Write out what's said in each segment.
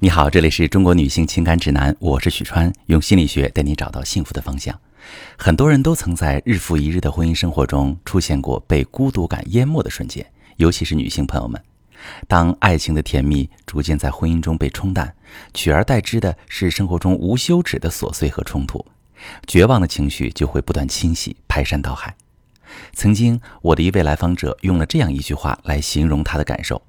你好，这里是中国女性情感指南，我是许川，用心理学带你找到幸福的方向。很多人都曾在日复一日的婚姻生活中出现过被孤独感淹没的瞬间，尤其是女性朋友们。当爱情的甜蜜逐渐在婚姻中被冲淡，取而代之的是生活中无休止的琐碎和冲突，绝望的情绪就会不断侵袭，排山倒海。曾经，我的一位来访者用了这样一句话来形容他的感受。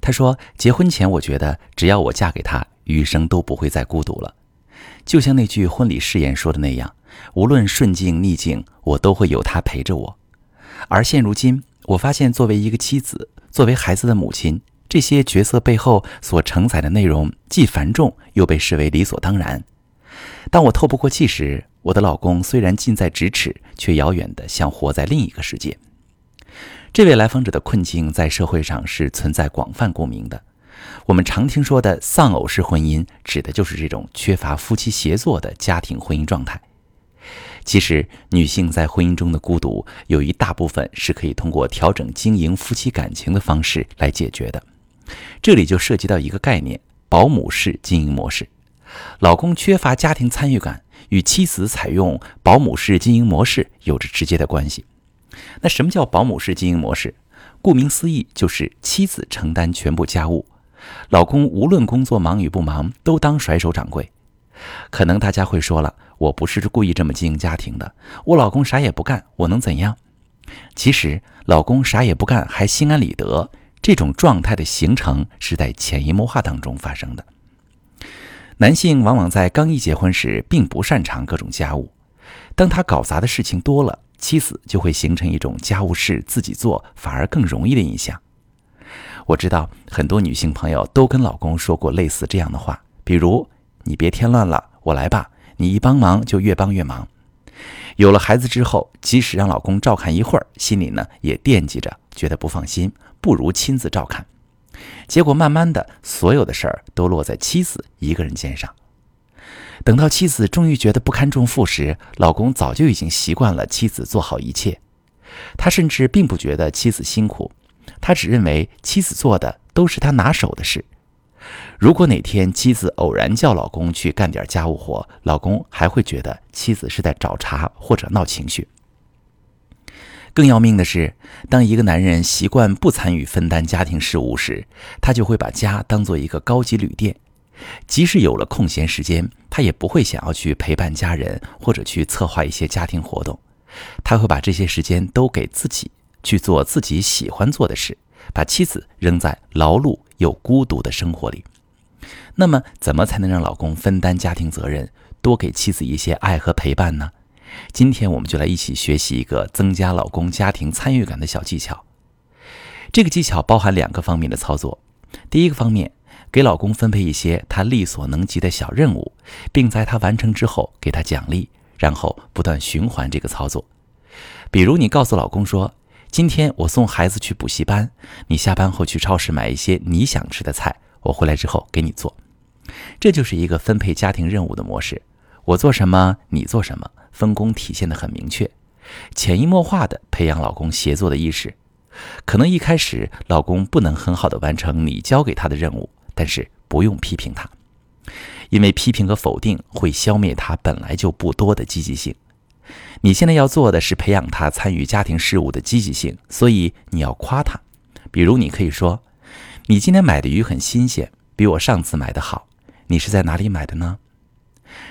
他说：“结婚前，我觉得只要我嫁给他，余生都不会再孤独了。就像那句婚礼誓言说的那样，无论顺境逆境，我都会有他陪着我。而现如今，我发现，作为一个妻子，作为孩子的母亲，这些角色背后所承载的内容既繁重，又被视为理所当然。当我透不过气时，我的老公虽然近在咫尺，却遥远的像活在另一个世界。”这位来访者的困境在社会上是存在广泛共鸣的。我们常听说的丧偶式婚姻，指的就是这种缺乏夫妻协作的家庭婚姻状态。其实，女性在婚姻中的孤独，有一大部分是可以通过调整经营夫妻感情的方式来解决的。这里就涉及到一个概念——保姆式经营模式。老公缺乏家庭参与感，与妻子采用保姆式经营模式有着直接的关系。那什么叫保姆式经营模式？顾名思义，就是妻子承担全部家务，老公无论工作忙与不忙，都当甩手掌柜。可能大家会说了，我不是故意这么经营家庭的，我老公啥也不干，我能怎样？其实，老公啥也不干还心安理得，这种状态的形成是在潜移默化当中发生的。男性往往在刚一结婚时，并不擅长各种家务，当他搞砸的事情多了。妻子就会形成一种家务事自己做反而更容易的印象。我知道很多女性朋友都跟老公说过类似这样的话，比如“你别添乱了，我来吧”，你一帮忙就越帮越忙。有了孩子之后，即使让老公照看一会儿，心里呢也惦记着，觉得不放心，不如亲自照看。结果慢慢的，所有的事儿都落在妻子一个人肩上。等到妻子终于觉得不堪重负时，老公早就已经习惯了妻子做好一切。他甚至并不觉得妻子辛苦，他只认为妻子做的都是他拿手的事。如果哪天妻子偶然叫老公去干点家务活，老公还会觉得妻子是在找茬或者闹情绪。更要命的是，当一个男人习惯不参与分担家庭事务时，他就会把家当做一个高级旅店。即使有了空闲时间，他也不会想要去陪伴家人或者去策划一些家庭活动。他会把这些时间都给自己去做自己喜欢做的事，把妻子扔在劳碌又孤独的生活里。那么，怎么才能让老公分担家庭责任，多给妻子一些爱和陪伴呢？今天我们就来一起学习一个增加老公家庭参与感的小技巧。这个技巧包含两个方面的操作。第一个方面。给老公分配一些他力所能及的小任务，并在他完成之后给他奖励，然后不断循环这个操作。比如，你告诉老公说：“今天我送孩子去补习班，你下班后去超市买一些你想吃的菜，我回来之后给你做。”这就是一个分配家庭任务的模式。我做什么，你做什么，分工体现得很明确，潜移默化地培养老公协作的意识。可能一开始老公不能很好的完成你交给他的任务。但是不用批评他，因为批评和否定会消灭他本来就不多的积极性。你现在要做的是培养他参与家庭事务的积极性，所以你要夸他。比如，你可以说：“你今天买的鱼很新鲜，比我上次买的好。你是在哪里买的呢？”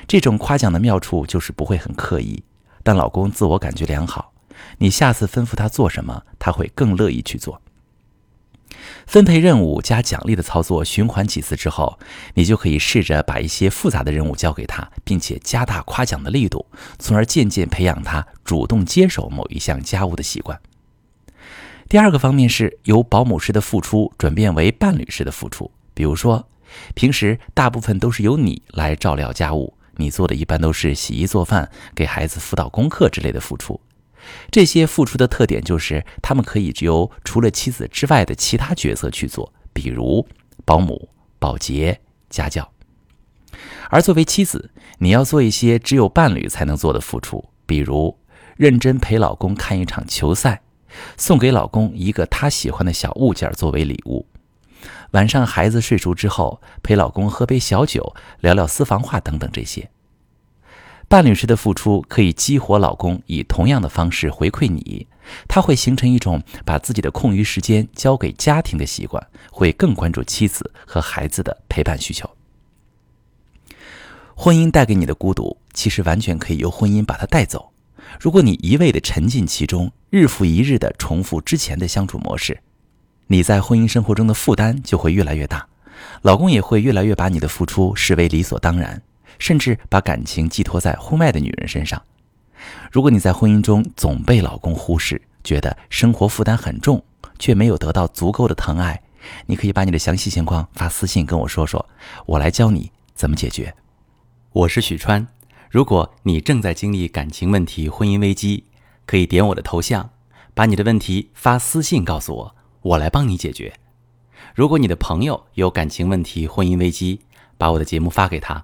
这种夸奖的妙处就是不会很刻意，但老公自我感觉良好。你下次吩咐他做什么，他会更乐意去做。分配任务加奖励的操作循环几次之后，你就可以试着把一些复杂的任务交给他，并且加大夸奖的力度，从而渐渐培养他主动接手某一项家务的习惯。第二个方面是由保姆式的付出转变为伴侣式的付出，比如说，平时大部分都是由你来照料家务，你做的一般都是洗衣做饭、给孩子辅导功课之类的付出。这些付出的特点就是，他们可以由除了妻子之外的其他角色去做，比如保姆、保洁、家教。而作为妻子，你要做一些只有伴侣才能做的付出，比如认真陪老公看一场球赛，送给老公一个他喜欢的小物件作为礼物，晚上孩子睡熟之后，陪老公喝杯小酒，聊聊私房话等等这些。伴侣式的付出可以激活老公以同样的方式回馈你，他会形成一种把自己的空余时间交给家庭的习惯，会更关注妻子和孩子的陪伴需求。婚姻带给你的孤独，其实完全可以由婚姻把它带走。如果你一味的沉浸其中，日复一日的重复之前的相处模式，你在婚姻生活中的负担就会越来越大，老公也会越来越把你的付出视为理所当然。甚至把感情寄托在婚外的女人身上。如果你在婚姻中总被老公忽视，觉得生活负担很重，却没有得到足够的疼爱，你可以把你的详细情况发私信跟我说说，我来教你怎么解决。我是许川。如果你正在经历感情问题、婚姻危机，可以点我的头像，把你的问题发私信告诉我，我来帮你解决。如果你的朋友有感情问题、婚姻危机，把我的节目发给他，